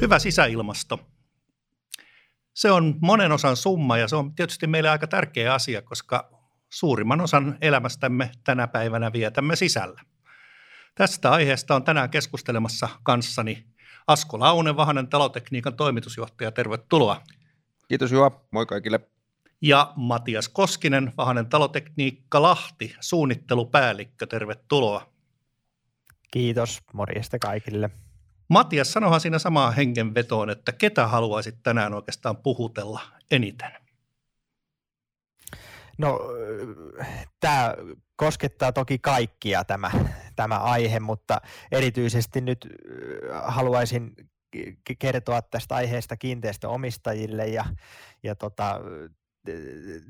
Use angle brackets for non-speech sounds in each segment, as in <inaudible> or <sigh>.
Hyvä sisäilmasto. Se on monen osan summa ja se on tietysti meille aika tärkeä asia, koska suurimman osan elämästämme tänä päivänä vietämme sisällä. Tästä aiheesta on tänään keskustelemassa kanssani Asko Launen, Vahanen talotekniikan toimitusjohtaja. Tervetuloa. Kiitos Juha, moi kaikille. Ja Matias Koskinen, Vahanen talotekniikka Lahti, suunnittelupäällikkö. Tervetuloa. Kiitos, morjesta kaikille. Matias, sanohan siinä samaan hengenvetoon, että ketä haluaisit tänään oikeastaan puhutella eniten? No tämä koskettaa toki kaikkia tämä, tämä aihe, mutta erityisesti nyt haluaisin kertoa tästä aiheesta kiinteistöomistajille ja, ja tota,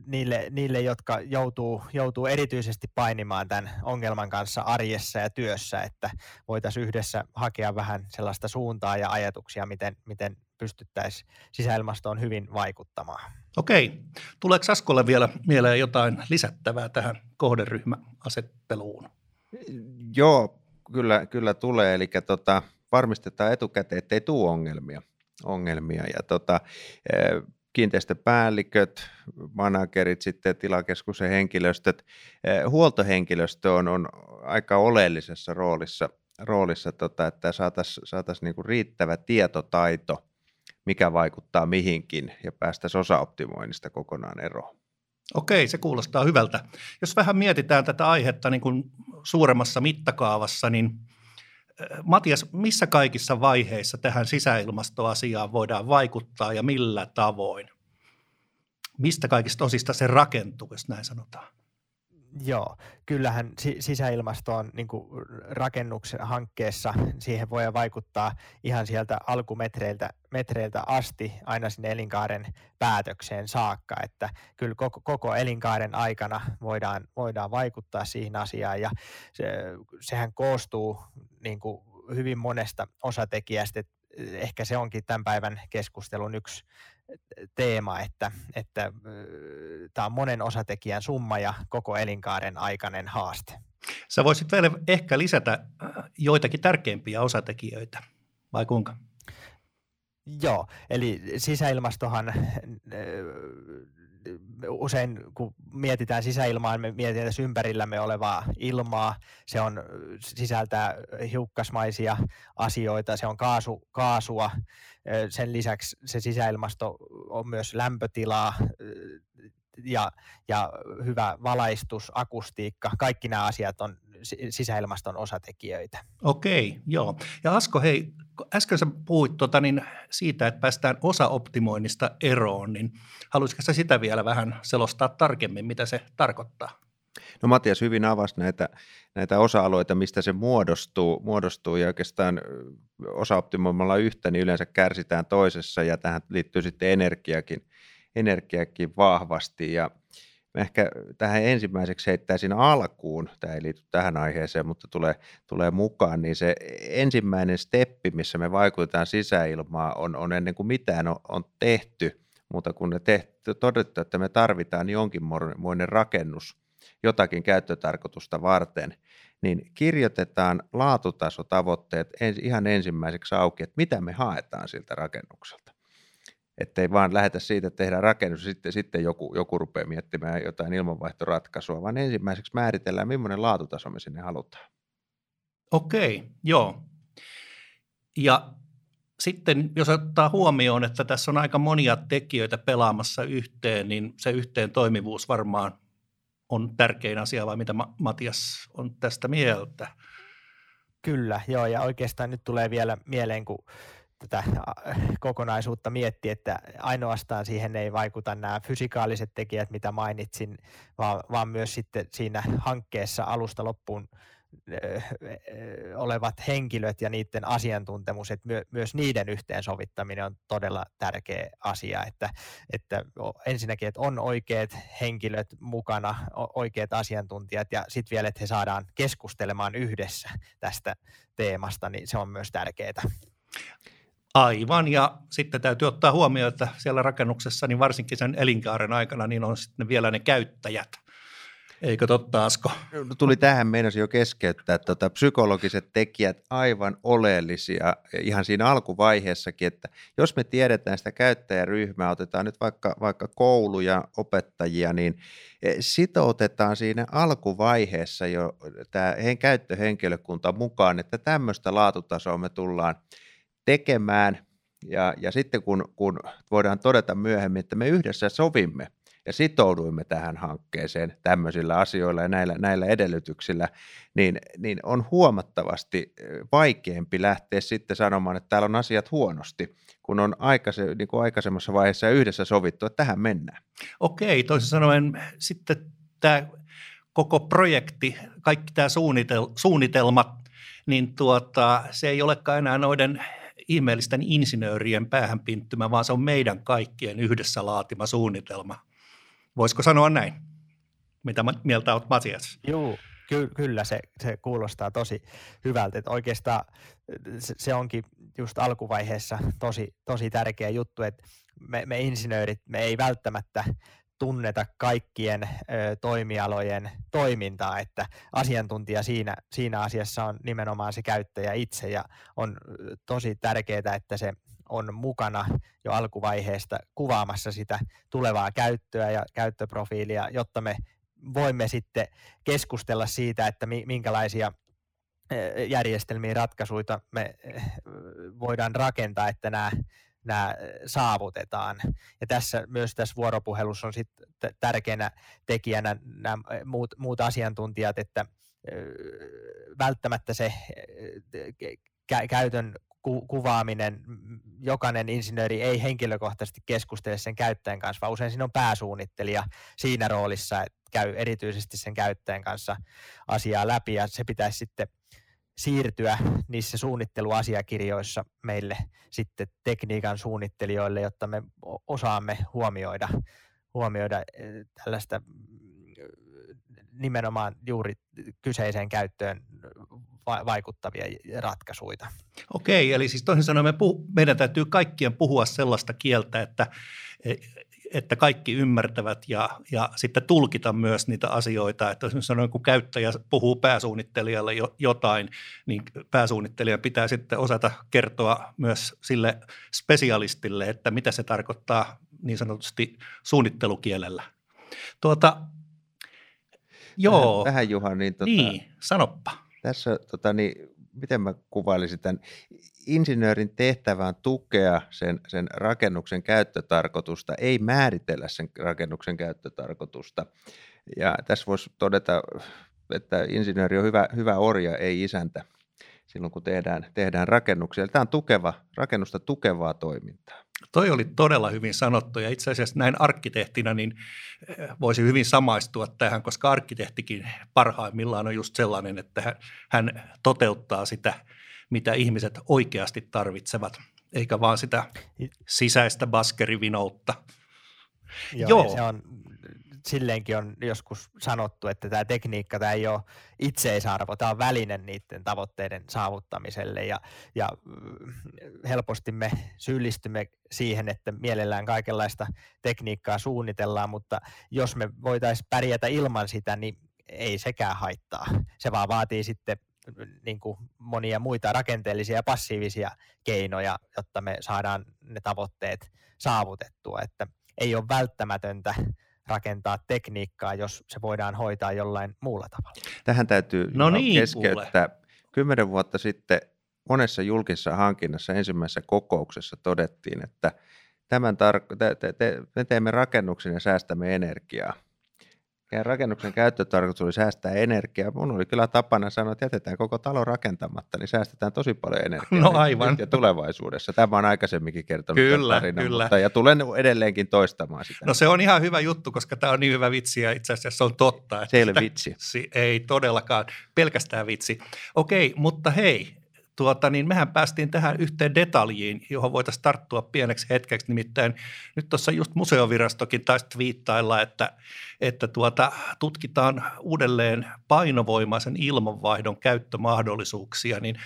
niille, niille, jotka joutuu, joutuu erityisesti painimaan tämän ongelman kanssa arjessa ja työssä, että voitaisiin yhdessä hakea vähän sellaista suuntaa ja ajatuksia, miten, miten pystyttäisiin sisäilmastoon hyvin vaikuttamaan. Okei. Tuleeko Saskolle vielä mieleen jotain lisättävää tähän kohderyhmäasetteluun? Joo, kyllä, kyllä tulee. Eli tota, varmistetaan etukäteen, ettei tule ongelmia. ongelmia. Ja tota, kiinteistöpäälliköt, managerit, sitten tilakeskuksen henkilöstöt. Huoltohenkilöstö on, on aika oleellisessa roolissa, roolissa tota, että saataisiin saatais niinku riittävä tietotaito – mikä vaikuttaa mihinkin ja päästäisiin osaoptimoinnista kokonaan eroon. Okei, se kuulostaa hyvältä. Jos vähän mietitään tätä aihetta niin kuin suuremmassa mittakaavassa, niin Matias, missä kaikissa vaiheissa tähän sisäilmastoasiaan voidaan vaikuttaa ja millä tavoin? Mistä kaikista osista se rakentuu, jos näin sanotaan? Joo, kyllähän sisäilmasto on niin rakennuksen hankkeessa, siihen voi vaikuttaa ihan sieltä alkumetreiltä metreiltä asti aina sinne elinkaaren päätökseen saakka, että kyllä koko, koko elinkaaren aikana voidaan, voidaan vaikuttaa siihen asiaan ja se, sehän koostuu niin kuin hyvin monesta osatekijästä, ehkä se onkin tämän päivän keskustelun yksi teema, että, että tämä on monen osatekijän summa ja koko elinkaaren aikainen haaste. Sä voisit vielä ehkä lisätä joitakin tärkeimpiä osatekijöitä, vai kuinka? Joo, eli sisäilmastohan usein kun mietitään sisäilmaa, me mietitään tässä ympärillämme olevaa ilmaa, se on sisältää hiukkasmaisia asioita, se on kaasu, kaasua, sen lisäksi se sisäilmasto on myös lämpötilaa ja, ja hyvä valaistus, akustiikka, kaikki nämä asiat on sisäilmaston osatekijöitä. Okei, joo. Ja Asko, hei, äsken sä puhuit tota, niin siitä, että päästään osaoptimoinnista eroon, niin haluaisitko sä sitä vielä vähän selostaa tarkemmin, mitä se tarkoittaa? No Matias hyvin avasi näitä, näitä osa-alueita, mistä se muodostuu, muodostuu ja oikeastaan osaoptimoimalla yhtä, niin yleensä kärsitään toisessa ja tähän liittyy sitten energiakin, energiakin vahvasti ja ehkä tähän ensimmäiseksi heittäisin alkuun, tämä ei liity tähän aiheeseen, mutta tulee, tulee mukaan, niin se ensimmäinen steppi, missä me vaikutetaan sisäilmaa, on, on ennen kuin mitään on, on tehty, mutta kun ne tehty, todettu, että me tarvitaan jonkinmoinen rakennus jotakin käyttötarkoitusta varten, niin kirjoitetaan laatutasotavoitteet ihan ensimmäiseksi auki, että mitä me haetaan siltä rakennukselta ettei vaan lähetä siitä, että tehdään rakennus ja sitten, sitten joku, joku rupeaa miettimään jotain ilmanvaihtoratkaisua, vaan ensimmäiseksi määritellään, millainen laatutaso me sinne halutaan. Okei, joo. Ja sitten jos ottaa huomioon, että tässä on aika monia tekijöitä pelaamassa yhteen, niin se yhteen toimivuus varmaan on tärkein asia, vai mitä Matias on tästä mieltä? Kyllä, joo, ja oikeastaan nyt tulee vielä mieleen, kun tätä kokonaisuutta miettiä, että ainoastaan siihen ei vaikuta nämä fysikaaliset tekijät, mitä mainitsin, vaan, vaan myös sitten siinä hankkeessa alusta loppuun olevat henkilöt ja niiden asiantuntemus, että my, myös niiden yhteensovittaminen on todella tärkeä asia, että, että ensinnäkin, että on oikeat henkilöt mukana, oikeat asiantuntijat ja sitten vielä, että he saadaan keskustelemaan yhdessä tästä teemasta, niin se on myös tärkeää. Aivan, ja sitten täytyy ottaa huomioon, että siellä rakennuksessa, niin varsinkin sen elinkaaren aikana, niin on sitten vielä ne käyttäjät. Eikö totta, Asko? Tuli tähän meinasi jo keskeyttää, että tota, psykologiset tekijät aivan oleellisia ihan siinä alkuvaiheessakin, että jos me tiedetään sitä käyttäjäryhmää, otetaan nyt vaikka, vaikka kouluja, opettajia, niin e, sitoutetaan siinä alkuvaiheessa jo tämä käyttöhenkilökunta mukaan, että tämmöistä laatutasoa me tullaan tekemään, ja, ja sitten kun, kun voidaan todeta myöhemmin, että me yhdessä sovimme – ja sitouduimme tähän hankkeeseen tämmöisillä asioilla ja näillä, näillä edellytyksillä, niin, niin on huomattavasti vaikeampi lähteä sitten sanomaan, että täällä on asiat huonosti, kun on aikaise, niin kuin aikaisemmassa vaiheessa yhdessä sovittu, että tähän mennään. Okei, toisin sanoen sitten tämä koko projekti, kaikki tämä suunnitel, suunnitelma, niin tuota, se ei olekaan enää noiden ihmeellisten insinöörien päähänpinttymä, vaan se on meidän kaikkien yhdessä laatima suunnitelma. Voisiko sanoa näin? Mitä mieltä olet Matias? Joo, ky- kyllä se, se kuulostaa tosi hyvältä. Että oikeastaan se, se onkin just alkuvaiheessa tosi, tosi tärkeä juttu, että me, me insinöörit, me ei välttämättä tunneta kaikkien ö, toimialojen toimintaa, että asiantuntija siinä, siinä asiassa on nimenomaan se käyttäjä itse ja on tosi tärkeää, että se on mukana jo alkuvaiheesta kuvaamassa sitä tulevaa käyttöä ja käyttöprofiilia, jotta me voimme sitten keskustella siitä, että minkälaisia järjestelmiä, ratkaisuja me voidaan rakentaa, että nämä, nämä saavutetaan. Ja tässä myös tässä vuoropuhelussa on sitten tärkeänä tekijänä nämä muut, muut asiantuntijat, että välttämättä se käytön ku- kuvaaminen, jokainen insinööri ei henkilökohtaisesti keskustele sen käyttäjän kanssa, vaan usein siinä on pääsuunnittelija siinä roolissa, että käy erityisesti sen käyttäjän kanssa asiaa läpi ja se pitäisi sitten siirtyä niissä suunnitteluasiakirjoissa meille sitten tekniikan suunnittelijoille, jotta me osaamme huomioida, huomioida eh, tällaista nimenomaan juuri kyseiseen käyttöön vaikuttavia ratkaisuja. Okei, eli siis toisin sanoen me puh- meidän täytyy kaikkien puhua sellaista kieltä, että, että kaikki ymmärtävät ja, ja sitten tulkita myös niitä asioita. Että jos sanoen, kun käyttäjä puhuu pääsuunnittelijalle jotain, niin pääsuunnittelijan pitää sitten osata kertoa myös sille spesialistille, että mitä se tarkoittaa niin sanotusti suunnittelukielellä. Tuota, Joo. Vähän, vähän Juha, niin, tota, niin sanoppa. Tässä, tota, niin, miten mä kuvailisin tämän, insinöörin tehtävään tukea sen, sen rakennuksen käyttötarkoitusta, ei määritellä sen rakennuksen käyttötarkoitusta. Ja tässä voisi todeta, että insinööri on hyvä, hyvä orja, ei isäntä silloin, kun tehdään, tehdään rakennuksia. Tämä on tukeva, rakennusta tukevaa toimintaa. Toi oli todella hyvin sanottu ja itse asiassa näin arkkitehtina niin eh, voisi hyvin samaistua tähän, koska arkkitehtikin parhaimmillaan on just sellainen, että hän toteuttaa sitä, mitä ihmiset oikeasti tarvitsevat, eikä vaan sitä sisäistä baskerivinoutta. Joo, Joo. se on silleenkin on joskus sanottu, että tämä tekniikka tämä ei ole itseisarvo, tämä on väline niiden tavoitteiden saavuttamiselle ja, ja mm, helposti me syyllistymme siihen, että mielellään kaikenlaista tekniikkaa suunnitellaan, mutta jos me voitaisiin pärjätä ilman sitä, niin ei sekään haittaa. Se vaan vaatii sitten niin kuin monia muita rakenteellisia ja passiivisia keinoja, jotta me saadaan ne tavoitteet saavutettua, että ei ole välttämätöntä rakentaa tekniikkaa, jos se voidaan hoitaa jollain muulla tavalla. Tähän täytyy no niin, keskeyttää. Kuule. Kymmenen vuotta sitten monessa julkisessa hankinnassa ensimmäisessä kokouksessa todettiin, että tämän tar- te- te- te- me teemme rakennuksen ja säästämme energiaa ja rakennuksen käyttötarkoitus oli säästää energiaa. Mun oli kyllä tapana sanoa, että jätetään koko talo rakentamatta, niin säästetään tosi paljon energiaa. No aivan. Ja tulevaisuudessa. Tämä on aikaisemminkin kertonut kyllä, tarina, kyllä. Mutta, ja tulen edelleenkin toistamaan sitä. No se on ihan hyvä juttu, koska tämä on niin hyvä vitsi ja itse asiassa se on totta. Että se ei ole vitsi. Ei todellakaan, pelkästään vitsi. Okei, mutta hei, tuota, niin mehän päästiin tähän yhteen detaljiin, johon voitaisiin tarttua pieneksi hetkeksi. Nimittäin nyt tuossa just museovirastokin taisi viittailla, että, että tuota, tutkitaan uudelleen painovoimaisen ilmanvaihdon käyttömahdollisuuksia, niin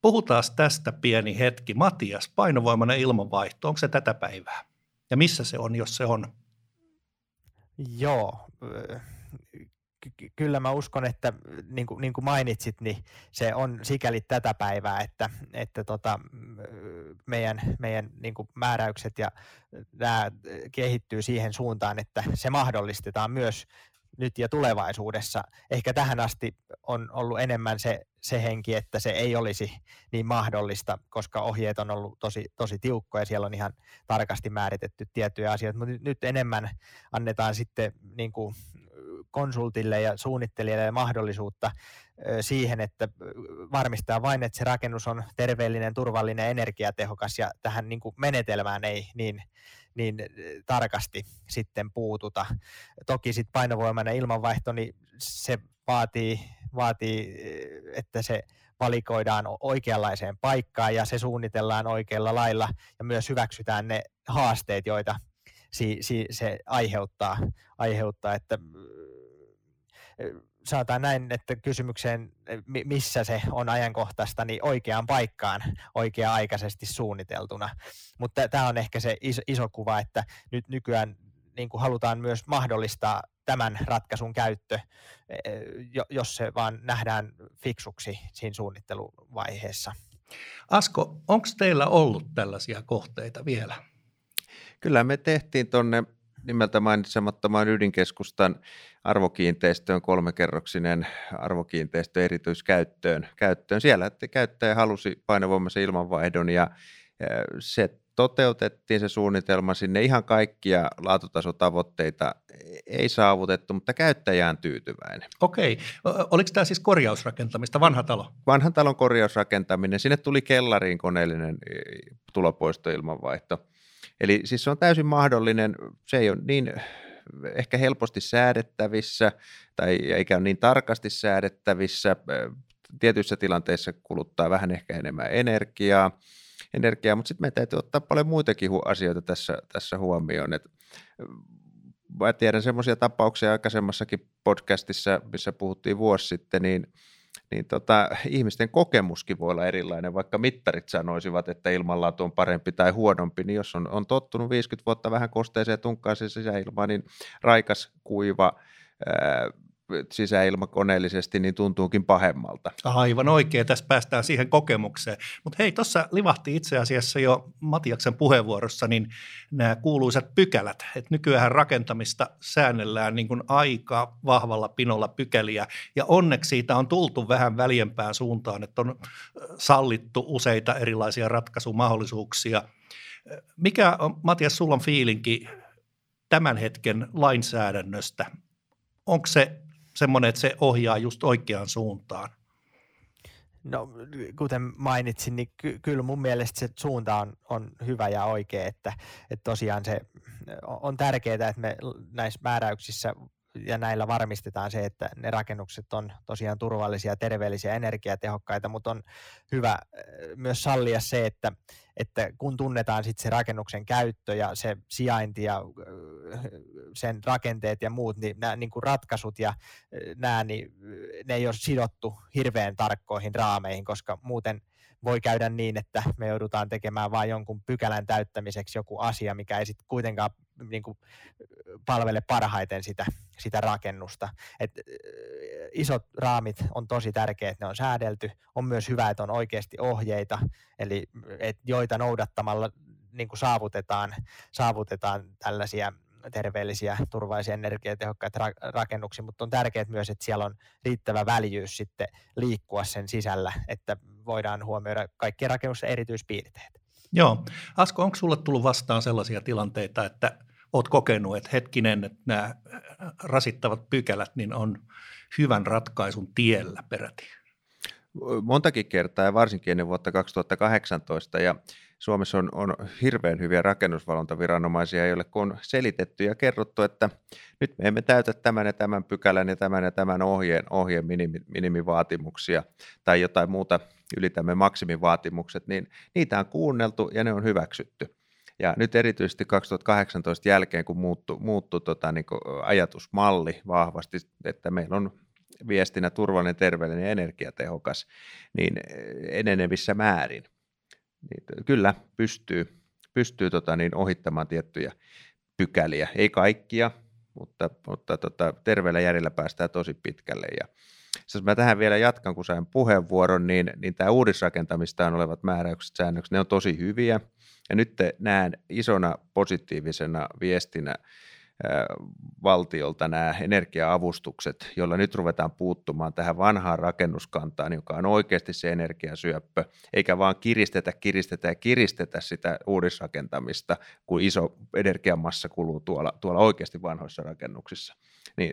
puhutaan tästä pieni hetki. Matias, painovoimainen ilmanvaihto, onko se tätä päivää? Ja missä se on, jos se on? Joo, kyllä mä uskon, että niin kuin, niin kuin mainitsit, niin se on sikäli tätä päivää, että, että tota, meidän, meidän niin kuin määräykset ja nämä kehittyy siihen suuntaan, että se mahdollistetaan myös nyt ja tulevaisuudessa. Ehkä tähän asti on ollut enemmän se, se henki, että se ei olisi niin mahdollista, koska ohjeet on ollut tosi, tosi tiukkoja, siellä on ihan tarkasti määritetty tiettyjä asioita, mutta nyt, nyt enemmän annetaan sitten niin kuin konsultille ja suunnittelijalle mahdollisuutta siihen, että varmistaa vain, että se rakennus on terveellinen, turvallinen, energiatehokas ja tähän niin kuin menetelmään ei niin, niin tarkasti sitten puututa. Toki sitten painovoimainen ilmanvaihto, niin se vaatii, vaatii, että se valikoidaan oikeanlaiseen paikkaan ja se suunnitellaan oikealla lailla ja myös hyväksytään ne haasteet, joita si, si, se aiheuttaa, aiheuttaa että sanotaan näin, että kysymykseen, missä se on ajankohtaista, niin oikeaan paikkaan oikea-aikaisesti suunniteltuna. Mutta tämä on ehkä se iso, iso kuva, että nyt nykyään niin kuin halutaan myös mahdollistaa tämän ratkaisun käyttö, e, jos se vaan nähdään fiksuksi siinä suunnitteluvaiheessa. Asko, onko teillä ollut tällaisia kohteita vielä? Kyllä me tehtiin tuonne nimeltä mainitsemattomaan ydinkeskustan arvokiinteistöön kolmekerroksinen arvokiinteistö erityiskäyttöön. Käyttöön. Siellä että käyttäjä halusi painovoimaisen ilmanvaihdon ja se toteutettiin se suunnitelma sinne. Ihan kaikkia laatutasotavoitteita ei saavutettu, mutta käyttäjä on tyytyväinen. Okei. Oliko tämä siis korjausrakentamista, vanha talo? Vanhan talon korjausrakentaminen. Sinne tuli kellariin koneellinen tulopoistoilmanvaihto. Eli siis se on täysin mahdollinen, se ei ole niin ehkä helposti säädettävissä tai eikä ole niin tarkasti säädettävissä. Tietyissä tilanteissa kuluttaa vähän ehkä enemmän energiaa, energiaa mutta sitten meidän täytyy ottaa paljon muitakin asioita tässä, tässä huomioon. Et mä tiedän semmoisia tapauksia aikaisemmassakin podcastissa, missä puhuttiin vuosi sitten, niin niin tota, ihmisten kokemuskin voi olla erilainen, vaikka mittarit sanoisivat, että ilmanlaatu on parempi tai huonompi, niin jos on, on tottunut 50 vuotta vähän kosteeseen tunkkaaseen sisäilmaan, niin raikas, kuiva, ää, sisäilma koneellisesti, niin tuntuukin pahemmalta. Aivan oikein, tässä päästään siihen kokemukseen. Mutta hei, tuossa livahti itse asiassa jo Matiaksen puheenvuorossa niin nämä kuuluisat pykälät, että nykyään rakentamista säännellään niin kuin aika vahvalla pinolla pykäliä, ja onneksi siitä on tultu vähän väljempään suuntaan, että on sallittu useita erilaisia ratkaisumahdollisuuksia. Mikä on, Matias, sulla on fiilinki tämän hetken lainsäädännöstä? Onko se semmoinen, että se ohjaa just oikeaan suuntaan? No kuten mainitsin, niin ky- kyllä mun mielestä se suunta on, on hyvä ja oikea, että, että tosiaan se on tärkeää, että me näissä määräyksissä ja näillä varmistetaan se, että ne rakennukset on tosiaan turvallisia, terveellisiä, energiatehokkaita, mutta on hyvä äh, myös sallia se, että, että kun tunnetaan sitten se rakennuksen käyttö ja se sijainti ja äh, sen rakenteet ja muut, niin nämä niin kuin ratkaisut ja äh, nämä, niin ne ei ole sidottu hirveän tarkkoihin raameihin, koska muuten – voi käydä niin, että me joudutaan tekemään vain jonkun pykälän täyttämiseksi joku asia, mikä ei sitten kuitenkaan niin kuin, palvele parhaiten sitä, sitä rakennusta. Et, isot raamit on tosi tärkeät, että ne on säädelty. On myös hyvä, että on oikeasti ohjeita, eli et, joita noudattamalla niin kuin saavutetaan, saavutetaan tällaisia terveellisiä, turvallisia, energiatehokkaita ra- rakennuksia, mutta on tärkeää myös, että siellä on riittävä väljyys sitten liikkua sen sisällä, että voidaan huomioida kaikkien rakennusten erityispiirteet. Joo. Asko, onko sulle tullut vastaan sellaisia tilanteita, että olet kokenut, että hetkinen, että nämä rasittavat pykälät niin on hyvän ratkaisun tiellä peräti? Montakin kertaa ja varsinkin ennen vuotta 2018 ja Suomessa on, on hirveän hyviä rakennusvalvontaviranomaisia, joille kun on selitetty ja kerrottu, että nyt me emme täytä tämän ja tämän pykälän ja tämän ja tämän ohjeen, ohjeen minimi, minimivaatimuksia tai jotain muuta ylitämme maksimivaatimukset, niin niitä on kuunneltu ja ne on hyväksytty. Ja nyt erityisesti 2018 jälkeen, kun muuttui, muuttui tota, niin ajatusmalli vahvasti, että meillä on viestinä turvallinen, terveellinen ja energiatehokas, niin enenevissä määrin niin kyllä pystyy, pystyy tota niin, ohittamaan tiettyjä pykäliä. Ei kaikkia, mutta, mutta tota, terveellä järjellä päästään tosi pitkälle. Ja jos mä tähän vielä jatkan, kun sain puheenvuoron, niin, niin tämä uudisrakentamistaan olevat määräykset, säännökset, ne on tosi hyviä. Ja nyt näen isona positiivisena viestinä valtiolta nämä energiaavustukset, joilla nyt ruvetaan puuttumaan tähän vanhaan rakennuskantaan, joka on oikeasti se energiasyöppö, eikä vaan kiristetä, kiristetä ja kiristetä sitä uudisrakentamista, kun iso energiamassa kuluu tuolla, tuolla oikeasti vanhoissa rakennuksissa. Niin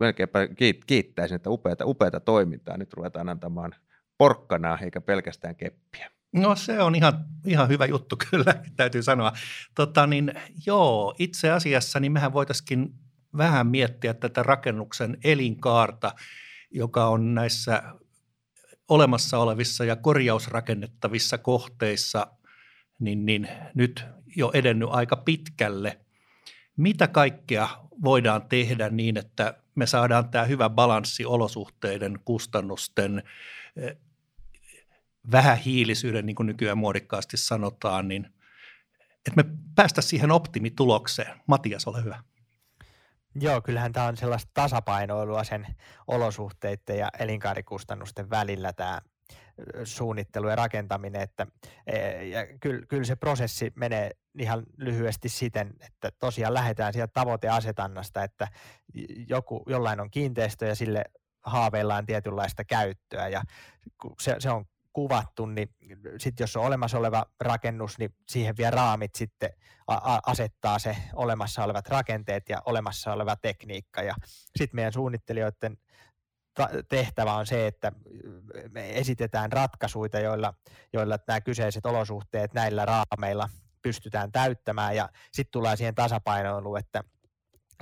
melkeinpä kiittäisin, että upeata, upeata toimintaa nyt ruvetaan antamaan porkkanaa eikä pelkästään keppiä. No se on ihan, ihan hyvä juttu <laughs> kyllä, täytyy sanoa. Tota, niin, joo, itse asiassa niin mehän voitaisiin vähän miettiä tätä rakennuksen elinkaarta, joka on näissä olemassa olevissa ja korjausrakennettavissa kohteissa niin, niin nyt jo edennyt aika pitkälle. Mitä kaikkea voidaan tehdä niin, että me saadaan tämä hyvä balanssi olosuhteiden, kustannusten, vähähiilisyyden, niin kuin nykyään muodikkaasti sanotaan, niin että me päästä siihen optimitulokseen. Matias, ole hyvä. Joo, kyllähän tämä on sellaista tasapainoilua sen olosuhteiden ja elinkaarikustannusten välillä tämä suunnittelu ja rakentaminen, että e, ja kyllä, kyllä se prosessi menee ihan lyhyesti siten, että tosiaan lähdetään sieltä tavoiteasetannasta, että joku, jollain on kiinteistö ja sille haaveillaan tietynlaista käyttöä ja se, se on kuvattu, niin sitten jos on olemassa oleva rakennus, niin siihen vielä raamit sitten asettaa se olemassa olevat rakenteet ja olemassa oleva tekniikka. Ja sitten meidän suunnittelijoiden tehtävä on se, että me esitetään ratkaisuja, joilla, joilla nämä kyseiset olosuhteet näillä raameilla pystytään täyttämään ja sitten tulee siihen tasapainoiluun, että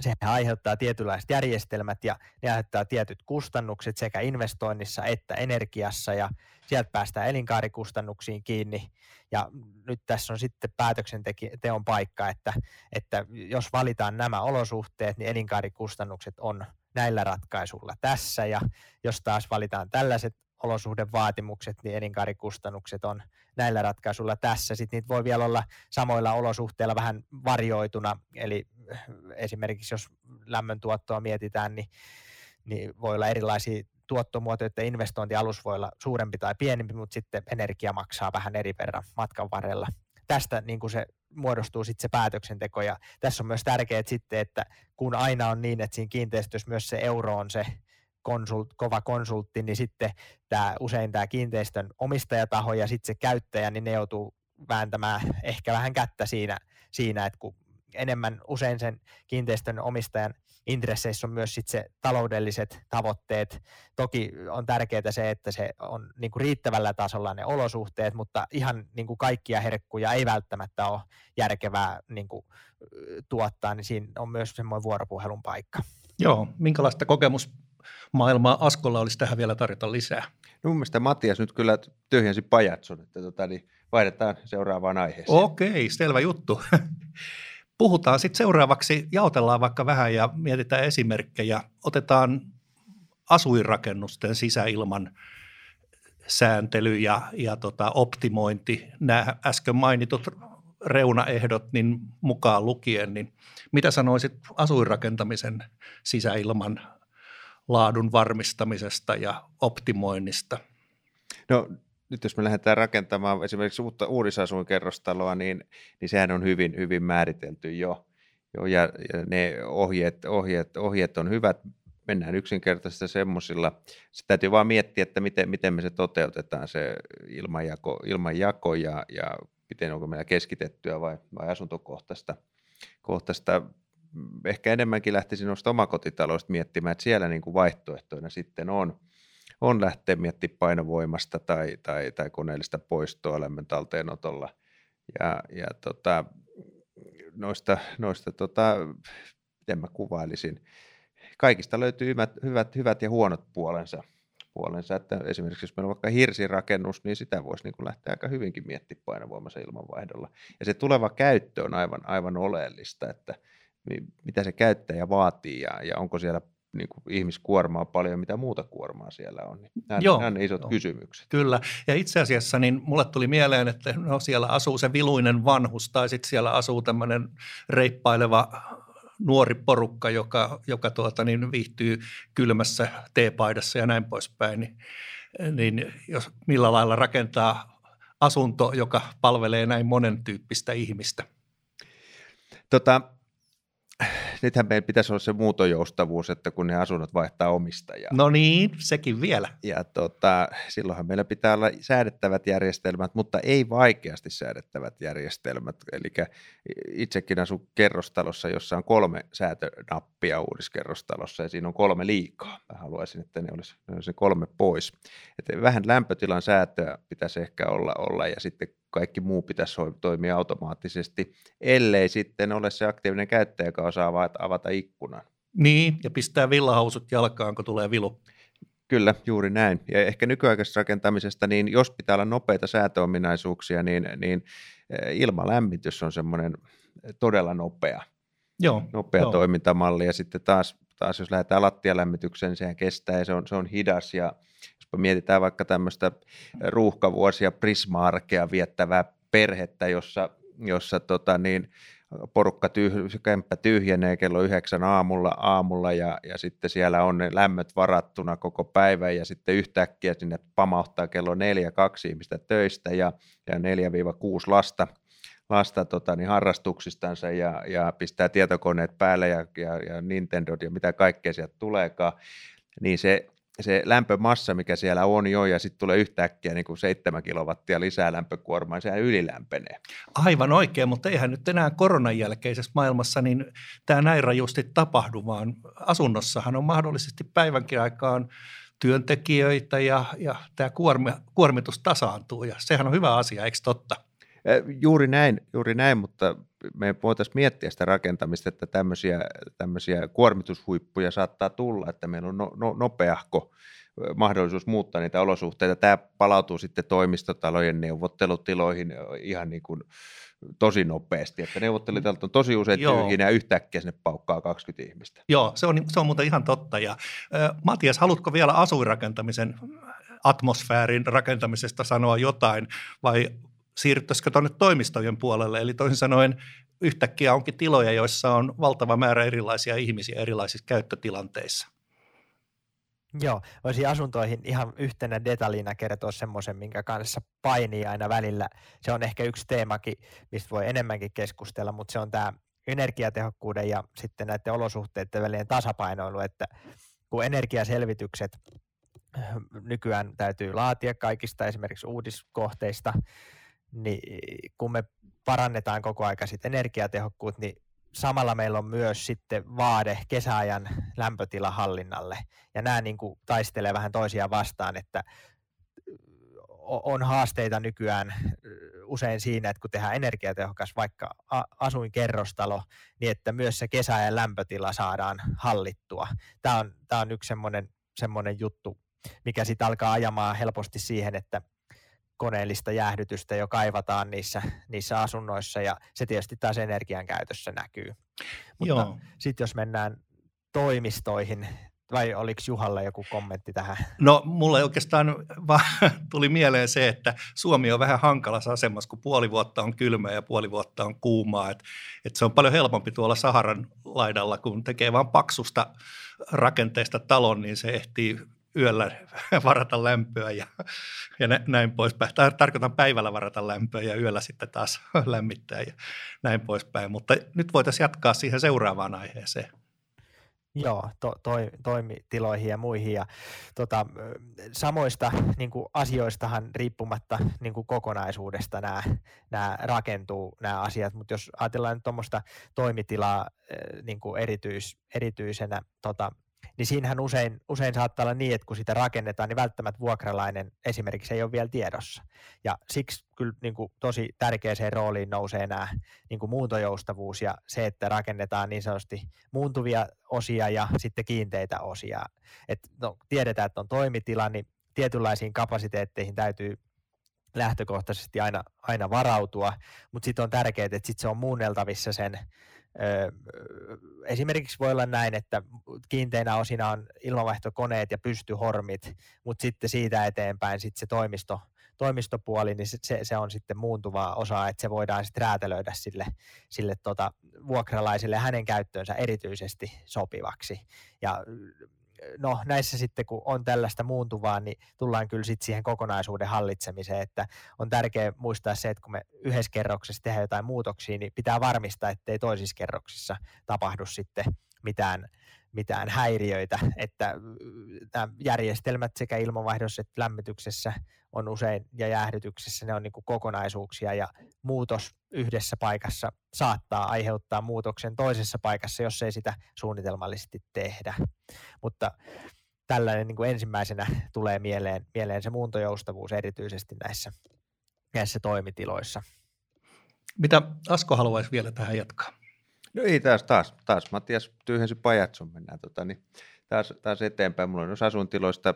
se aiheuttaa tietynlaiset järjestelmät ja ne aiheuttaa tietyt kustannukset sekä investoinnissa että energiassa ja sieltä päästään elinkaarikustannuksiin kiinni. Ja nyt tässä on sitten päätöksenteon paikka, että, että jos valitaan nämä olosuhteet, niin elinkaarikustannukset on näillä ratkaisuilla tässä ja jos taas valitaan tällaiset olosuhdevaatimukset, niin elinkaarikustannukset on näillä ratkaisuilla tässä. Sitten niitä voi vielä olla samoilla olosuhteilla vähän varjoituna, eli esimerkiksi jos lämmöntuottoa mietitään, niin, niin voi olla erilaisia tuottomuotoja, että investointialus voi olla suurempi tai pienempi, mutta sitten energia maksaa vähän eri verran matkan varrella. Tästä niin kuin se muodostuu sitten se päätöksenteko ja tässä on myös tärkeää sitten, että kun aina on niin, että siinä kiinteistössä myös se euro on se konsult, kova konsultti, niin sitten tämä, usein tämä kiinteistön omistajataho ja sitten se käyttäjä, niin ne joutuu vääntämään ehkä vähän kättä siinä, siinä että kun enemmän usein sen kiinteistön omistajan intresseissä on myös sit se taloudelliset tavoitteet. Toki on tärkeää se, että se on niin kuin riittävällä tasolla ne olosuhteet, mutta ihan niin kuin kaikkia herkkuja ei välttämättä ole järkevää niin kuin, tuottaa, niin siinä on myös semmoinen vuoropuhelun paikka. Joo, minkälaista kokemus maailmaa Askolla olisi tähän vielä tarjota lisää. No mun mielestä Matias nyt kyllä tyhjensi pajatson, että tota, niin vaihdetaan seuraavaan aiheeseen. Okei, selvä juttu. <laughs> Puhutaan sitten seuraavaksi, jaotellaan vaikka vähän ja mietitään esimerkkejä. Otetaan asuinrakennusten sisäilman sääntely ja, ja tota, optimointi, nämä äsken mainitut reunaehdot niin mukaan lukien, niin mitä sanoisit asuinrakentamisen sisäilman laadun varmistamisesta ja optimoinnista? No nyt jos me lähdetään rakentamaan esimerkiksi uutta uudisasuinkerrostaloa, niin, niin sehän on hyvin, hyvin määritelty jo. jo ja, ja ne ohjeet, ohjeet, ohjeet on hyvät, mennään yksinkertaisesti semmoisilla. Sitten täytyy vaan miettiä, että miten, miten me se toteutetaan, se ilmanjako, ilmanjako ja, ja miten onko meillä keskitettyä vai, vai asuntokohtaista kohtaista ehkä enemmänkin lähtisin noista omakotitaloista miettimään, että siellä niin kuin vaihtoehtoina sitten on, on lähteä miettimään painovoimasta tai, tai, tai koneellista poistoa lämmön talteenotolla. Ja, ja tota, noista, noista tota, miten mä kuvailisin, kaikista löytyy hyvät, hyvät, hyvät ja huonot puolensa. puolensa. Että esimerkiksi jos meillä on vaikka hirsirakennus, niin sitä voisi niin kuin lähteä aika hyvinkin miettimään painovoimassa ilmanvaihdolla. Ja se tuleva käyttö on aivan, aivan oleellista, että mitä se käyttäjä vaatii ja, ja onko siellä niin kuin ihmiskuormaa paljon, mitä muuta kuormaa siellä on. Niin nämä, Joo, nämä ne isot joo. kysymykset. Kyllä, ja itse asiassa niin mulle tuli mieleen, että no siellä asuu se viluinen vanhus tai sitten siellä asuu tämmöinen reippaileva nuori porukka, joka, joka tuota, niin viihtyy kylmässä teepaidassa ja näin poispäin, niin, niin jos millä lailla rakentaa asunto, joka palvelee näin monen tyyppistä ihmistä. Tota, nythän meillä pitäisi olla se muutojoustavuus, että kun ne asunnot vaihtaa omistajaa. No niin, sekin vielä. Ja tota, silloinhan meillä pitää olla säädettävät järjestelmät, mutta ei vaikeasti säädettävät järjestelmät. Eli itsekin asun kerrostalossa, jossa on kolme säätönappia uudiskerrostalossa ja siinä on kolme liikaa. Mä haluaisin, että ne olisi, ne olisi kolme pois. Että vähän lämpötilan säätöä pitäisi ehkä olla, olla ja sitten kaikki muu pitäisi toimia automaattisesti, ellei sitten ole se aktiivinen käyttäjä, joka osaa avata ikkunan. Niin, ja pistää villahausut jalkaan, kun tulee vilu. Kyllä, juuri näin. Ja ehkä nykyaikaisesta rakentamisesta, niin jos pitää olla nopeita säätöominaisuuksia, niin, niin eh, ilmalämmitys on semmoinen todella nopea, joo, nopea joo. toimintamalli. Ja sitten taas, taas jos lähdetään lattialämmitykseen, niin sehän kestää ja se on, se on hidas ja mietitään vaikka tämmöistä ruuhkavuosia prismaarkea viettävää perhettä, jossa, jossa tota niin, porukka tyh, kämppä tyhjenee kello yhdeksän aamulla, aamulla ja, ja sitten siellä on ne lämmöt varattuna koko päivän ja sitten yhtäkkiä sinne pamahtaa kello neljä kaksi ihmistä töistä ja, ja neljä viiva kuusi lasta, lasta tota, niin harrastuksistansa ja, ja pistää tietokoneet päälle ja, ja, ja Nintendo ja mitä kaikkea sieltä tuleekaan, niin se se lämpömassa, mikä siellä on jo, ja sitten tulee yhtäkkiä niin kuin 7 kilowattia lisää lämpökuormaa, niin sehän ylilämpenee. Aivan oikein, mutta eihän nyt enää koronan jälkeisessä maailmassa niin tämä näin rajusti tapahdu, vaan asunnossahan on mahdollisesti päivänkin aikaan työntekijöitä ja, ja tämä kuormi, kuormitus tasaantuu ja sehän on hyvä asia, eikö totta? Juuri näin, juuri näin, mutta me voitaisiin miettiä sitä rakentamista, että tämmöisiä, tämmöisiä kuormitushuippuja saattaa tulla, että meillä on no, no, nopeahko mahdollisuus muuttaa niitä olosuhteita. Tämä palautuu sitten toimistotalojen neuvottelutiloihin ihan niin kuin tosi nopeasti, että neuvottelijat on tosi usein tyhjinä ja yhtäkkiä sinne paukkaa 20 ihmistä. Joo, se on, se on muuten ihan totta. Ja, äh, Matias, haluatko vielä asuinrakentamisen atmosfäärin rakentamisesta sanoa jotain vai siirryttäisikö tuonne toimistojen puolelle. Eli toisin sanoen yhtäkkiä onkin tiloja, joissa on valtava määrä erilaisia ihmisiä erilaisissa käyttötilanteissa. Joo, voisin asuntoihin ihan yhtenä detaljina kertoa semmoisen, minkä kanssa painii aina välillä. Se on ehkä yksi teemakin, mistä voi enemmänkin keskustella, mutta se on tämä energiatehokkuuden ja sitten näiden olosuhteiden välinen tasapainoilu, että kun energiaselvitykset nykyään täytyy laatia kaikista esimerkiksi uudiskohteista, niin kun me parannetaan koko aika sit energiatehokkuutta, niin samalla meillä on myös sitten vaade kesäajan lämpötilahallinnalle. Ja nämä niin kuin taistelee vähän toisiaan vastaan, että on haasteita nykyään usein siinä, että kun tehdään energiatehokas vaikka asuinkerrostalo, niin että myös se kesäajan lämpötila saadaan hallittua. Tämä on, tämä on yksi semmoinen, semmoinen juttu, mikä sitten alkaa ajamaan helposti siihen, että koneellista jäähdytystä jo kaivataan niissä, niissä asunnoissa ja se tietysti taas energian käytössä näkyy. Mutta sitten jos mennään toimistoihin, vai oliko Juhalla joku kommentti tähän? No mulle oikeastaan vaan <laughs> tuli mieleen se, että Suomi on vähän hankalassa asemassa, kun puoli vuotta on kylmää ja puoli vuotta on kuumaa. Et, et se on paljon helpompi tuolla Saharan laidalla, kun tekee vain paksusta rakenteesta talon, niin se ehtii yöllä <laughs> varata lämpöä ja, ja näin poispäin. Tarkoitan päivällä varata lämpöä ja yöllä sitten taas <laughs> lämmittää ja näin poispäin. Mutta nyt voitaisiin jatkaa siihen seuraavaan aiheeseen. Joo, to, toi, toimitiloihin ja muihin. Ja, tota, samoista niin kuin asioistahan riippumatta niin kuin kokonaisuudesta nämä, nämä rakentuu nämä asiat, mutta jos ajatellaan nyt tuommoista toimitilaa niin kuin erityis, erityisenä tota, niin siinähän usein, usein saattaa olla niin, että kun sitä rakennetaan, niin välttämättä vuokralainen esimerkiksi ei ole vielä tiedossa. Ja siksi kyllä niin kuin tosi tärkeäseen rooliin nousee nämä niin kuin muuntojoustavuus ja se, että rakennetaan niin sanotusti muuntuvia osia ja sitten kiinteitä osia. Et, no, tiedetään, että on toimitila, niin tietynlaisiin kapasiteetteihin täytyy lähtökohtaisesti aina, aina varautua, mutta sitten on tärkeää, että sit se on muunneltavissa sen esimerkiksi voi olla näin, että kiinteinä osina on ilmavaihtokoneet ja pystyhormit, mutta sitten siitä eteenpäin sitten se toimisto, toimistopuoli, niin se, se on sitten muuntuvaa osaa, että se voidaan sitten räätälöidä sille, sille tota, vuokralaiselle hänen käyttöönsä erityisesti sopivaksi. Ja no näissä sitten kun on tällaista muuntuvaa, niin tullaan kyllä sitten siihen kokonaisuuden hallitsemiseen, että on tärkeää muistaa se, että kun me yhdessä kerroksessa tehdään jotain muutoksia, niin pitää varmistaa, ettei toisissa kerroksissa tapahdu sitten mitään mitään häiriöitä, että nämä järjestelmät sekä ilmanvaihdossa että lämmityksessä on usein ja jäähdytyksessä ne on niin kokonaisuuksia ja muutos yhdessä paikassa saattaa aiheuttaa muutoksen toisessa paikassa, jos ei sitä suunnitelmallisesti tehdä. Mutta tällainen niin ensimmäisenä tulee mieleen, mieleen se muuntojoustavuus erityisesti näissä, näissä toimitiloissa. Mitä Asko haluaisi vielä tähän jatkaa? No ei taas, taas, taas Matias tyhjensi pajatson, mennään tota, niin, taas, taas eteenpäin. Mulla on myös asuintiloista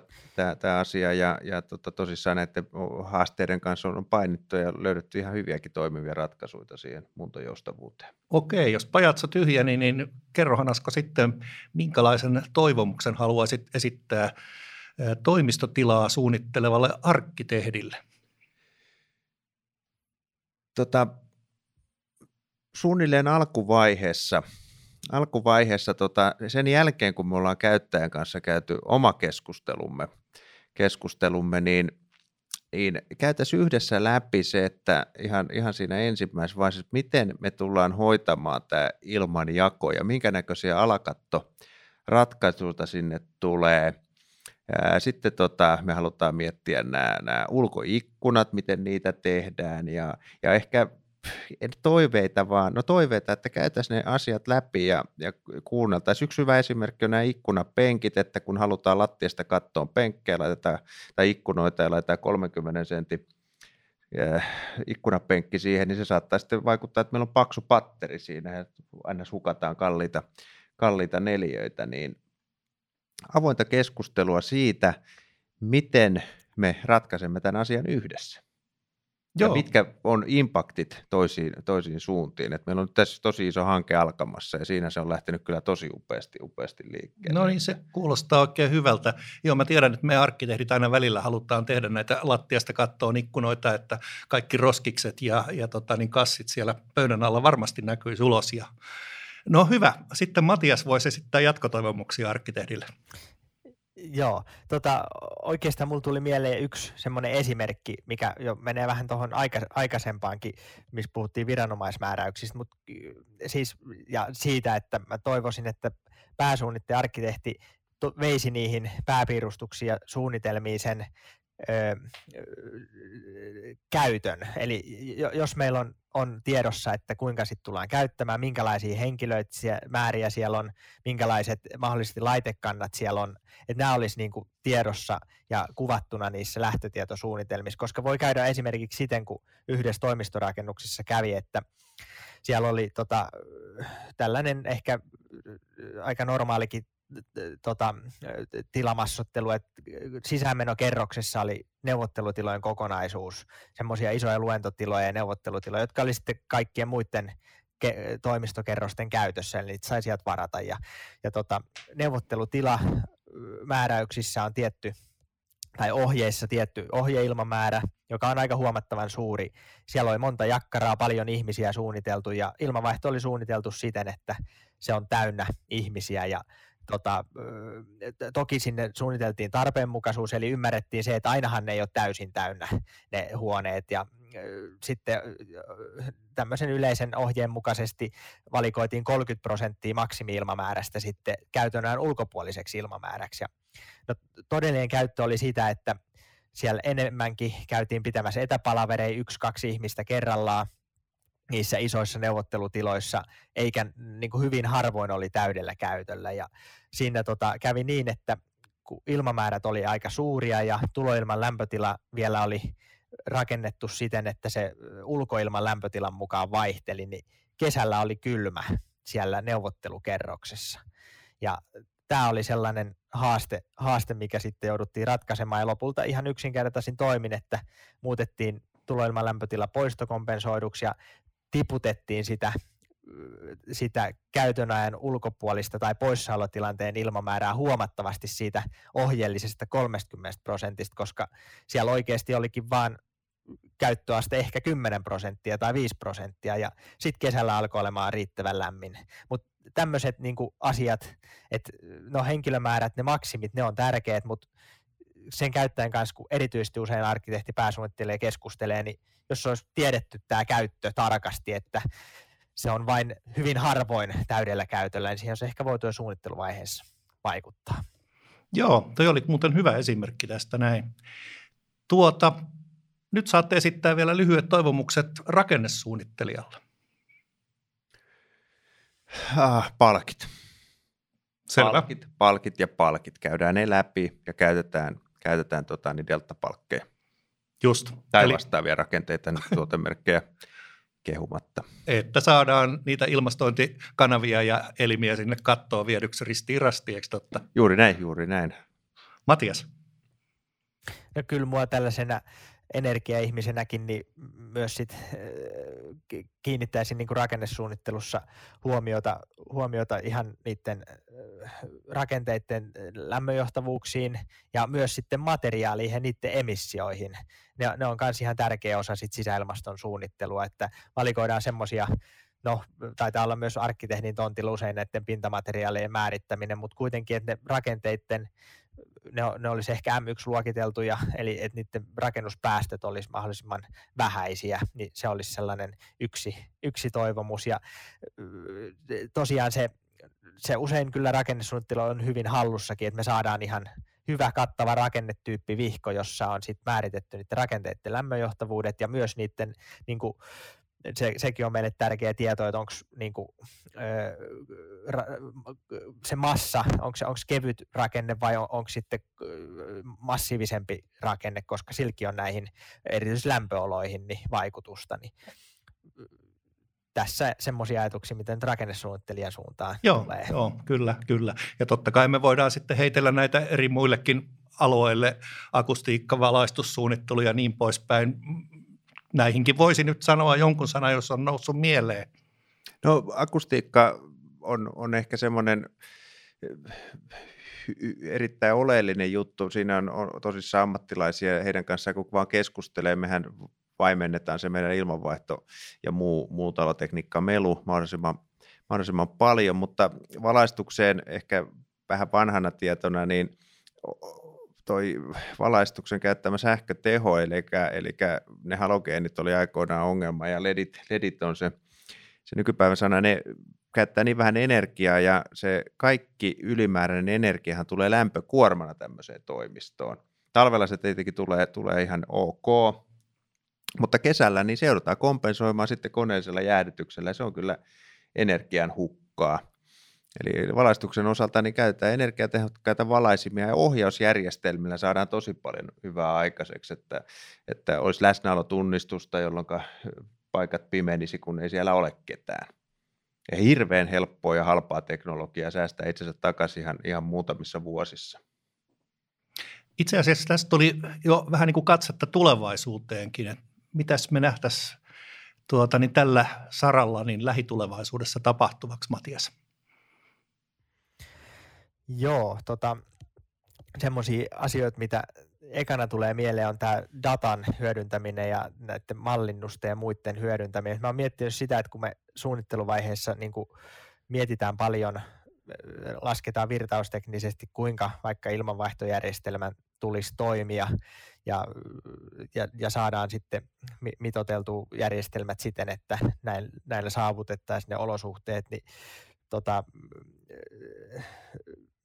tämä asia ja, ja tota, tosissaan näiden haasteiden kanssa on painittu ja löydetty ihan hyviäkin toimivia ratkaisuja siihen muuntojoustavuuteen. Okei, jos pajatso tyhjä, niin, niin kerrohan Asko sitten, minkälaisen toivomuksen haluaisit esittää toimistotilaa suunnittelevalle arkkitehdille? Tota, suunnilleen alkuvaiheessa, alkuvaiheessa tota, sen jälkeen, kun me ollaan käyttäjän kanssa käyty oma keskustelumme, keskustelumme niin, niin käytäisiin yhdessä läpi se, että ihan, ihan siinä ensimmäisessä vaiheessa, miten me tullaan hoitamaan tämä ilmanjako ja minkä näköisiä alakattoratkaisuja sinne tulee. Sitten tota, me halutaan miettiä nämä, nämä ulkoikkunat, miten niitä tehdään ja, ja ehkä toiveita vaan, no toiveita, että käytäisiin ne asiat läpi ja, ja kuunneltaisiin. Yksi hyvä esimerkki on nämä ikkunapenkit, että kun halutaan lattiasta kattoon penkkejä laitetaan, tai ikkunoita ja laitetaan 30 sentin äh, ikkunapenkki siihen, niin se saattaa sitten vaikuttaa, että meillä on paksu patteri siinä ja aina hukataan kalliita, kalliita neljöitä, niin avointa keskustelua siitä, miten me ratkaisemme tämän asian yhdessä. Joo. Ja mitkä on impaktit toisiin, toisiin suuntiin. Et meillä on nyt tässä tosi iso hanke alkamassa ja siinä se on lähtenyt kyllä tosi upeasti, upeasti liikkeelle. No niin, se kuulostaa oikein hyvältä. Joo, mä tiedän, että me arkkitehdit aina välillä halutaan tehdä näitä lattiasta kattoon ikkunoita, että kaikki roskikset ja, ja tota, niin kassit siellä pöydän alla varmasti näkyisi ulos. Ja... No hyvä. Sitten Matias voisi esittää jatkotoivomuksia arkkitehdille. Joo, tota, oikeastaan mulla tuli mieleen yksi semmoinen esimerkki, mikä jo menee vähän tuohon aika, aikaisempaankin, missä puhuttiin viranomaismääräyksistä, mutta siis, ja siitä, että mä toivoisin, että pääsuunnittaja arkkitehti veisi niihin pääpiirustuksia suunnitelmiin sen ö, käytön. Eli jos meillä on, on tiedossa, että kuinka sitten tullaan käyttämään, minkälaisia henkilöitä määriä siellä on, minkälaiset mahdollisesti laitekannat siellä on, että nämä olisi niin kuin tiedossa ja kuvattuna niissä lähtötietosuunnitelmissa, koska voi käydä esimerkiksi siten, kun yhdessä toimistorakennuksessa kävi, että siellä oli tota, tällainen ehkä aika normaalikin tota, tilamassottelu, että sisäänmenokerroksessa oli neuvottelutilojen kokonaisuus, semmoisia isoja luentotiloja ja neuvottelutiloja, jotka oli sitten kaikkien muiden ke- toimistokerrosten käytössä, eli niitä sai sieltä varata. Ja, ja tota, neuvottelutila määräyksissä on tietty tai ohjeissa tietty ohjeilmamäärä, joka on aika huomattavan suuri. Siellä oli monta jakkaraa, paljon ihmisiä suunniteltu ja ilmavaihto oli suunniteltu siten, että se on täynnä ihmisiä ja tota, toki sinne suunniteltiin tarpeenmukaisuus, eli ymmärrettiin se, että ainahan ne ei ole täysin täynnä ne huoneet, ja sitten tämmöisen yleisen ohjeen mukaisesti valikoitiin 30 prosenttia maksimi-ilmamäärästä sitten käytännön ulkopuoliseksi ilmamääräksi. Ja, no, todellinen käyttö oli sitä, että siellä enemmänkin käytiin pitämässä etäpalavereja yksi, kaksi ihmistä kerrallaan, niissä isoissa neuvottelutiloissa, eikä niin kuin hyvin harvoin oli täydellä käytöllä. Ja siinä tota, kävi niin, että kun ilmamäärät oli aika suuria ja tuloilman lämpötila vielä oli rakennettu siten, että se ulkoilman lämpötilan mukaan vaihteli, niin kesällä oli kylmä siellä neuvottelukerroksessa. Ja tämä oli sellainen haaste, haaste, mikä sitten jouduttiin ratkaisemaan ja lopulta ihan yksinkertaisin toimin, että muutettiin tuloilman lämpötila poistokompensoiduksi ja tiputettiin sitä, sitä käytön ajan ulkopuolista tai poissaolotilanteen ilmamäärää huomattavasti siitä ohjeellisesta 30 prosentista, koska siellä oikeasti olikin vain käyttöaste ehkä 10 prosenttia tai 5 prosenttia ja sitten kesällä alkoi olemaan riittävän lämmin. Mutta tämmöiset niin asiat, että no henkilömäärät, ne maksimit, ne on tärkeät, mutta sen käyttäjän kanssa, kun erityisesti usein arkkitehti pääsuunnittelee ja keskustelee, niin jos olisi tiedetty tämä käyttö tarkasti, että se on vain hyvin harvoin täydellä käytöllä, niin siihen olisi ehkä voitu jo suunnitteluvaiheessa vaikuttaa. Joo, toi oli muuten hyvä esimerkki tästä näin. Tuota, nyt saatte esittää vielä lyhyet toivomukset rakennesuunnittelijalle. Ah, palkit. Selvä. Palkit, palkit ja palkit. Käydään ne läpi ja käytetään, käytetään tota, niin deltapalkkeja. Just. Tai Eli... vastaavia rakenteita, tuotemerkkejä kehumatta. Että saadaan niitä ilmastointikanavia ja elimiä sinne kattoon viedyksi ristiin rastiin, eikö totta? Juuri näin, juuri näin. Matias. No kyllä mua tällaisena energiaihmisenäkin niin myös sit, kiinnittäisin niin kuin rakennesuunnittelussa huomiota, huomiota ihan niiden rakenteiden lämmönjohtavuuksiin ja myös sitten materiaaliin ja niiden emissioihin. Ne, ne on myös ihan tärkeä osa sit sisäilmaston suunnittelua, että valikoidaan semmoisia no taitaa olla myös arkkitehdin tontilla usein näiden pintamateriaalien määrittäminen, mutta kuitenkin, että ne rakenteiden ne, ne olisi ehkä M1-luokiteltuja, <laughs> eli että niiden rakennuspäästöt olisi mahdollisimman vähäisiä, niin se olisi sellainen yksi, yksi toivomus. Ja tosiaan se, se usein kyllä rakennesuunnittelu on hyvin hallussakin, että me saadaan ihan hyvä kattava rakennetyyppi vihko, jossa on sitten määritetty niiden rakenteiden lämmönjohtavuudet ja myös niiden niin kuin, se, sekin on meille tärkeä tieto, että onko niinku, se massa, onko se kevyt rakenne vai on, onko sitten massiivisempi rakenne, koska silläkin on näihin erityisesti lämpöoloihin niin vaikutusta. Niin tässä semmoisia ajatuksia, miten rakennesuunnittelijan suuntaan joo, tulee. Joo, kyllä, kyllä. Ja totta kai me voidaan sitten heitellä näitä eri muillekin alueille, akustiikka, valaistussuunnittelu ja niin poispäin näihinkin voisi nyt sanoa jonkun sana, jos on noussut mieleen. No akustiikka on, on ehkä semmoinen eh, erittäin oleellinen juttu. Siinä on, on tosissaan ammattilaisia heidän kanssaan kun vaan keskustelee, mehän vaimennetaan se meidän ilmanvaihto ja muu, muu talotekniikka melu mahdollisimman, mahdollisimman paljon, mutta valaistukseen ehkä vähän vanhana tietona, niin toi valaistuksen käyttämä sähköteho, eli, eli ne halogeenit oli aikoinaan ongelma ja ledit, ledit on se, se nykypäivän sana, ne käyttää niin vähän energiaa ja se kaikki ylimääräinen energiahan tulee lämpökuormana tämmöiseen toimistoon. Talvella se tietenkin tulee, tulee ihan ok, mutta kesällä niin se joudutaan kompensoimaan sitten koneellisella jäähdytyksellä ja se on kyllä energian hukkaa. Eli valaistuksen osalta niin käytetään energiatehokkaita valaisimia ja ohjausjärjestelmillä saadaan tosi paljon hyvää aikaiseksi, että, että olisi läsnäolotunnistusta, jolloin paikat pimenisi, kun ei siellä ole ketään. Ja hirveän helppoa ja halpaa teknologiaa säästää itsensä takaisin ihan, ihan muutamissa vuosissa. Itse asiassa tästä tuli jo vähän niin kuin katsetta tulevaisuuteenkin, että mitäs me nähtäisiin tuota, niin tällä saralla niin lähitulevaisuudessa tapahtuvaksi, Matias? Joo, tota, semmoisia asioita, mitä ekana tulee mieleen, on tämä datan hyödyntäminen ja näiden mallinnusten ja muiden hyödyntäminen. Mä oon miettinyt sitä, että kun me suunnitteluvaiheessa niin mietitään paljon, lasketaan virtausteknisesti, kuinka vaikka ilmanvaihtojärjestelmän tulisi toimia ja, ja, ja saadaan sitten mitoteltu järjestelmät siten, että näillä saavutettaisiin ne olosuhteet, niin tota,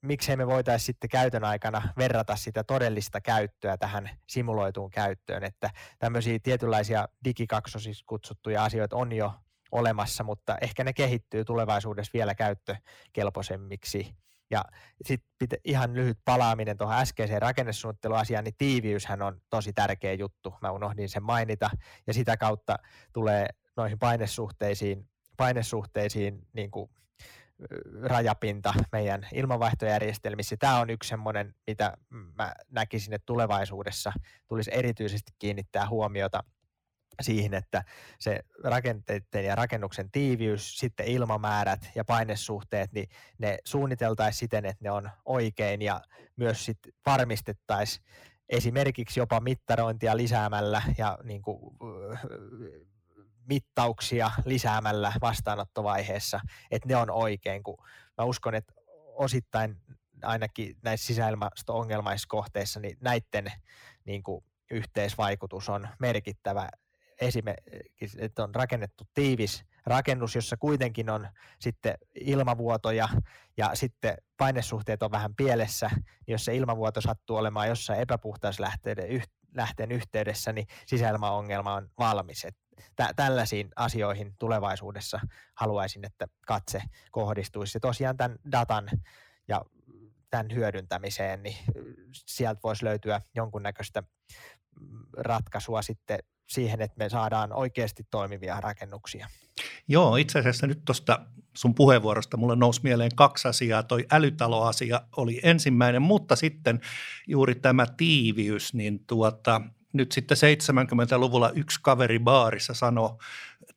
miksei me voitaisiin sitten käytön aikana verrata sitä todellista käyttöä tähän simuloituun käyttöön, että tämmöisiä tietynlaisia digikaksosiksi kutsuttuja asioita on jo olemassa, mutta ehkä ne kehittyy tulevaisuudessa vielä käyttökelpoisemmiksi. Ja sitten ihan lyhyt palaaminen tuohon äskeiseen rakennesuunnitteluasiaan, niin tiiviyshän on tosi tärkeä juttu. Mä unohdin sen mainita, ja sitä kautta tulee noihin painesuhteisiin, painesuhteisiin niin kuin rajapinta meidän ilmanvaihtojärjestelmissä. Tämä on yksi semmoinen, mitä mä näkisin, että tulevaisuudessa tulisi erityisesti kiinnittää huomiota siihen, että se rakenteiden ja rakennuksen tiiviys, sitten ilmamäärät ja painesuhteet, niin ne suunniteltaisiin siten, että ne on oikein ja myös sitten varmistettaisiin esimerkiksi jopa mittarointia lisäämällä ja niin kuin, mittauksia lisäämällä vastaanottovaiheessa, että ne on oikein, kun mä uskon, että osittain ainakin näissä sisäilmasto-ongelmaisissa kohteissa, niin näiden niin kuin, yhteisvaikutus on merkittävä. Esimerkiksi, että on rakennettu tiivis rakennus, jossa kuitenkin on sitten ilmavuotoja ja sitten painesuhteet on vähän pielessä, niin jos se ilmavuoto sattuu olemaan jossain epäpuhtauslähteen yhteydessä, niin sisäilmaongelma on valmis. Et tä- tällaisiin asioihin tulevaisuudessa haluaisin, että katse kohdistuisi. Ja tosiaan tämän datan ja tämän hyödyntämiseen, niin sieltä voisi löytyä jonkunnäköistä ratkaisua sitten siihen, että me saadaan oikeasti toimivia rakennuksia. Joo, itse asiassa nyt tuosta sun puheenvuorosta mulle nousi mieleen kaksi asiaa. Toi älytaloasia oli ensimmäinen, mutta sitten juuri tämä tiiviys, niin tuota, nyt sitten 70-luvulla yksi kaveri baarissa sanoi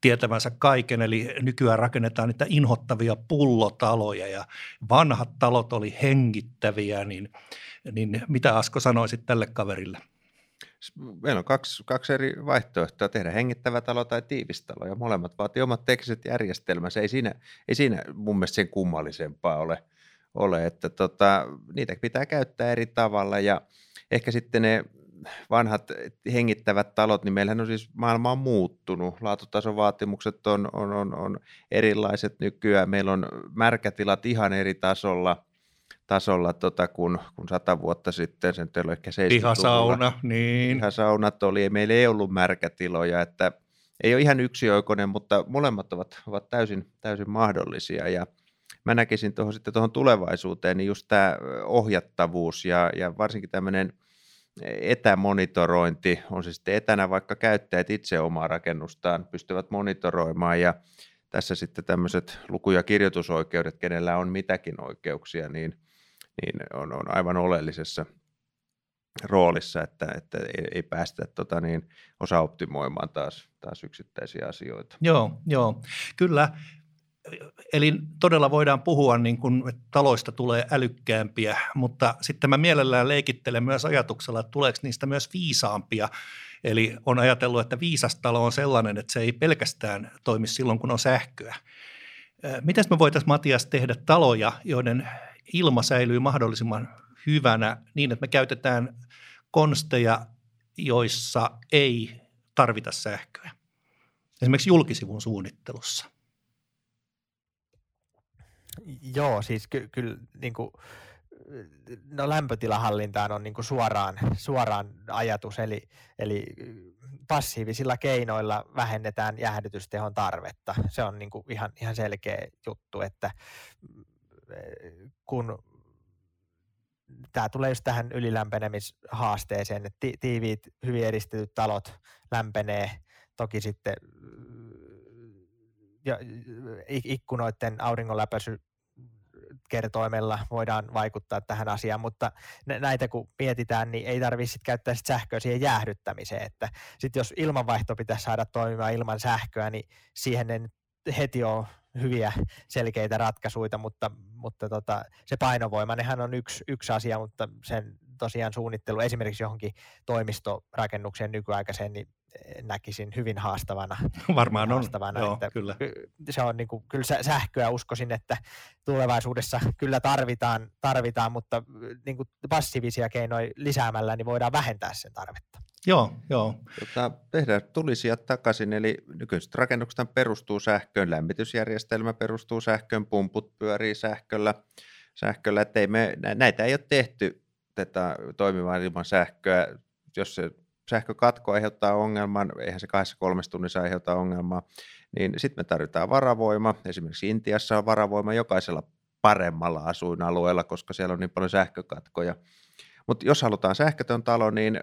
tietävänsä kaiken, eli nykyään rakennetaan niitä inhottavia pullotaloja ja vanhat talot oli hengittäviä, niin, niin mitä Asko sanoisit tälle kaverille? Meillä on kaksi, kaksi eri vaihtoehtoa, tehdä hengittävä talo tai tiivistalo, ja molemmat vaatii omat tekniset järjestelmänsä. Ei siinä, ei siinä mun mielestä sen kummallisempaa ole, ole että tota, niitä pitää käyttää eri tavalla, ja ehkä sitten ne vanhat hengittävät talot, niin meillähän on siis maailma on muuttunut. Laatutasovaatimukset on, on, on, on erilaiset nykyään. Meillä on märkätilat ihan eri tasolla, tasolla tota, kuin, kuin sata vuotta sitten. Sen ei ole ehkä Pihasauna, niin. Pihasaunat oli, meillä ei ollut märkätiloja, että ei ole ihan yksioikoinen, mutta molemmat ovat, ovat täysin, täysin mahdollisia ja mä näkisin tuohon sitten tuohon tulevaisuuteen, niin just tämä ohjattavuus ja, ja varsinkin tämmöinen – etämonitorointi, on se sitten etänä vaikka käyttäjät itse omaa rakennustaan pystyvät monitoroimaan ja tässä sitten tämmöiset luku- ja kirjoitusoikeudet, kenellä on mitäkin oikeuksia, niin, niin on, on aivan oleellisessa roolissa, että, että ei, ei päästä tota niin, osa-optimoimaan taas, taas yksittäisiä asioita. Joo, joo. Kyllä Eli todella voidaan puhua, niin kuin, että taloista tulee älykkäämpiä, mutta sitten mä mielellään leikittelen myös ajatuksella, että tuleeko niistä myös viisaampia. Eli on ajatellut, että viisas talo on sellainen, että se ei pelkästään toimi silloin, kun on sähköä. Miten me voitaisiin, Matias, tehdä taloja, joiden ilma säilyy mahdollisimman hyvänä niin, että me käytetään konsteja, joissa ei tarvita sähköä? Esimerkiksi julkisivun suunnittelussa – Joo, siis ky- kyllä niin kuin, no lämpötilahallintaan on niin kuin suoraan, suoraan ajatus, eli, eli passiivisilla keinoilla vähennetään jäähdytystehon tarvetta. Se on niin kuin ihan, ihan selkeä juttu, että kun tämä tulee just tähän ylilämpenemishaasteeseen, että tiiviit, hyvin eristetyt talot lämpenee, toki sitten ja ikkunoiden auringonläpäisy kertoimella voidaan vaikuttaa tähän asiaan, mutta näitä kun mietitään, niin ei tarvitse käyttää sit sähköä siihen jäähdyttämiseen, että sitten jos ilmanvaihto pitäisi saada toimimaan ilman sähköä, niin siihen ei heti ole hyviä selkeitä ratkaisuja, mutta, mutta tota, se painovoima, nehän on yksi, yksi asia, mutta sen tosiaan suunnittelu esimerkiksi johonkin toimistorakennukseen nykyaikaiseen, niin näkisin hyvin haastavana. <laughs> Varmaan haastavana, on, Joo, että kyllä. Se on niin kuin, kyllä sähköä uskoisin, että tulevaisuudessa kyllä tarvitaan, tarvitaan mutta niin kuin passiivisia keinoja lisäämällä niin voidaan vähentää sen tarvetta. Joo, joo. Tota, tehdään tulisia takaisin, eli nykyiset rakennukset perustuu sähköön, lämmitysjärjestelmä perustuu sähköön, pumput pyörii sähköllä, sähköllä ettei me, näitä ei ole tehty tätä toimimaan ilman sähköä. Jos se sähkökatko aiheuttaa ongelman, eihän se kahdessa kolmessa tunnissa aiheuta ongelmaa, niin sitten me tarvitaan varavoima. Esimerkiksi Intiassa on varavoima jokaisella paremmalla asuinalueella, koska siellä on niin paljon sähkökatkoja. Mutta jos halutaan sähkötön talo, niin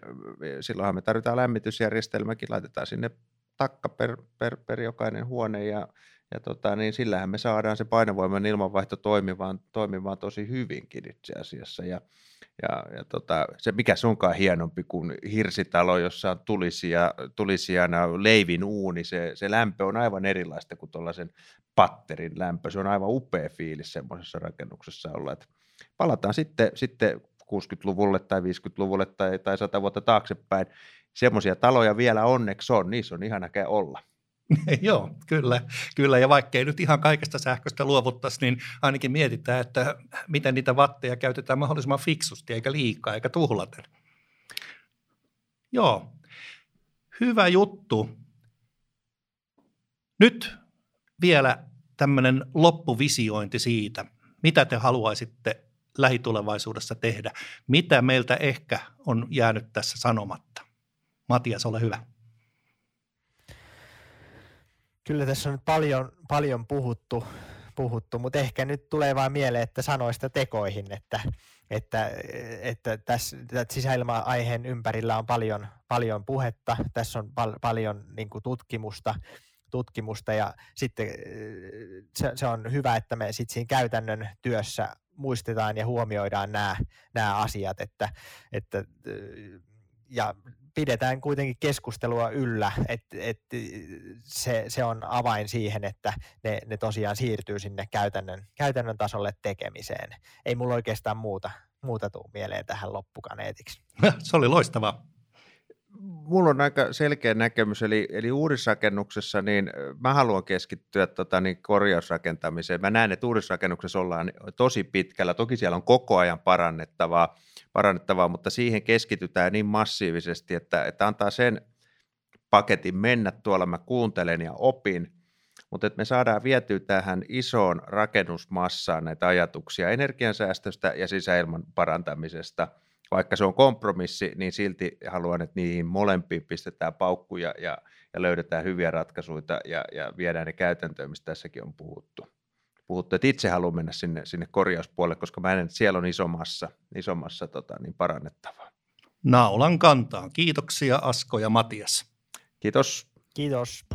silloinhan me tarvitaan lämmitysjärjestelmäkin, laitetaan sinne takka per, per, per jokainen huone ja, ja tota, niin sillähän me saadaan se painovoiman ilmanvaihto toimimaan, toimimaan tosi hyvinkin itse asiassa. Ja, ja, ja tota, se mikä sunkaan hienompi kuin hirsitalo, jossa on tulisia, tulisijana leivin uuni, se, se lämpö on aivan erilaista kuin tuollaisen patterin lämpö. Se on aivan upea fiilis semmoisessa rakennuksessa olla. Et palataan sitten, sitten 60-luvulle tai 50-luvulle tai, tai 100 vuotta taaksepäin. Semmoisia taloja vielä onneksi on, niissä on ihan näkeä olla. <laughs> Joo, kyllä, kyllä. Ja vaikkei nyt ihan kaikesta sähköstä luovuttaisi, niin ainakin mietitään, että miten niitä vatteja käytetään mahdollisimman fiksusti, eikä liikaa, eikä tuhlaten. Joo, hyvä juttu. Nyt vielä tämmöinen loppuvisiointi siitä, mitä te haluaisitte lähitulevaisuudessa tehdä, mitä meiltä ehkä on jäänyt tässä sanomatta. Matias, ole hyvä. Kyllä tässä on paljon, paljon puhuttu, puhuttu, mutta ehkä nyt tulee vain mieleen, että sanoista tekoihin, että, että, että tässä että sisäilma-aiheen ympärillä on paljon, paljon puhetta, tässä on pal- paljon niin tutkimusta, tutkimusta ja sitten se, se on hyvä, että me sitten siinä käytännön työssä muistetaan ja huomioidaan nämä, nämä asiat, että, että ja pidetään kuitenkin keskustelua yllä, että et se, se on avain siihen, että ne, ne tosiaan siirtyy sinne käytännön, käytännön tasolle tekemiseen. Ei mulla oikeastaan muuta, muuta tuu mieleen tähän loppukaneetiksi. <laughs> Se oli loistavaa. Mulla on aika selkeä näkemys, eli, eli uudisrakennuksessa niin mä haluan keskittyä tota, niin korjausrakentamiseen. Mä näen, että uudisrakennuksessa ollaan tosi pitkällä. Toki siellä on koko ajan parannettavaa, parannettavaa, mutta siihen keskitytään niin massiivisesti, että, että antaa sen paketin mennä tuolla, mä kuuntelen ja opin, mutta että me saadaan vietyä tähän isoon rakennusmassaan näitä ajatuksia energiansäästöstä ja sisäilman parantamisesta. Vaikka se on kompromissi, niin silti haluan, että niihin molempiin pistetään paukkuja ja, ja löydetään hyviä ratkaisuja ja, ja viedään ne käytäntöön, mistä tässäkin on puhuttu puhuttu, että itse haluan mennä sinne, sinne korjauspuolelle, koska mä en, että siellä on iso massa, iso massa tota, niin parannettavaa. Naulan kantaan. Kiitoksia Asko ja Matias. Kiitos. Kiitos.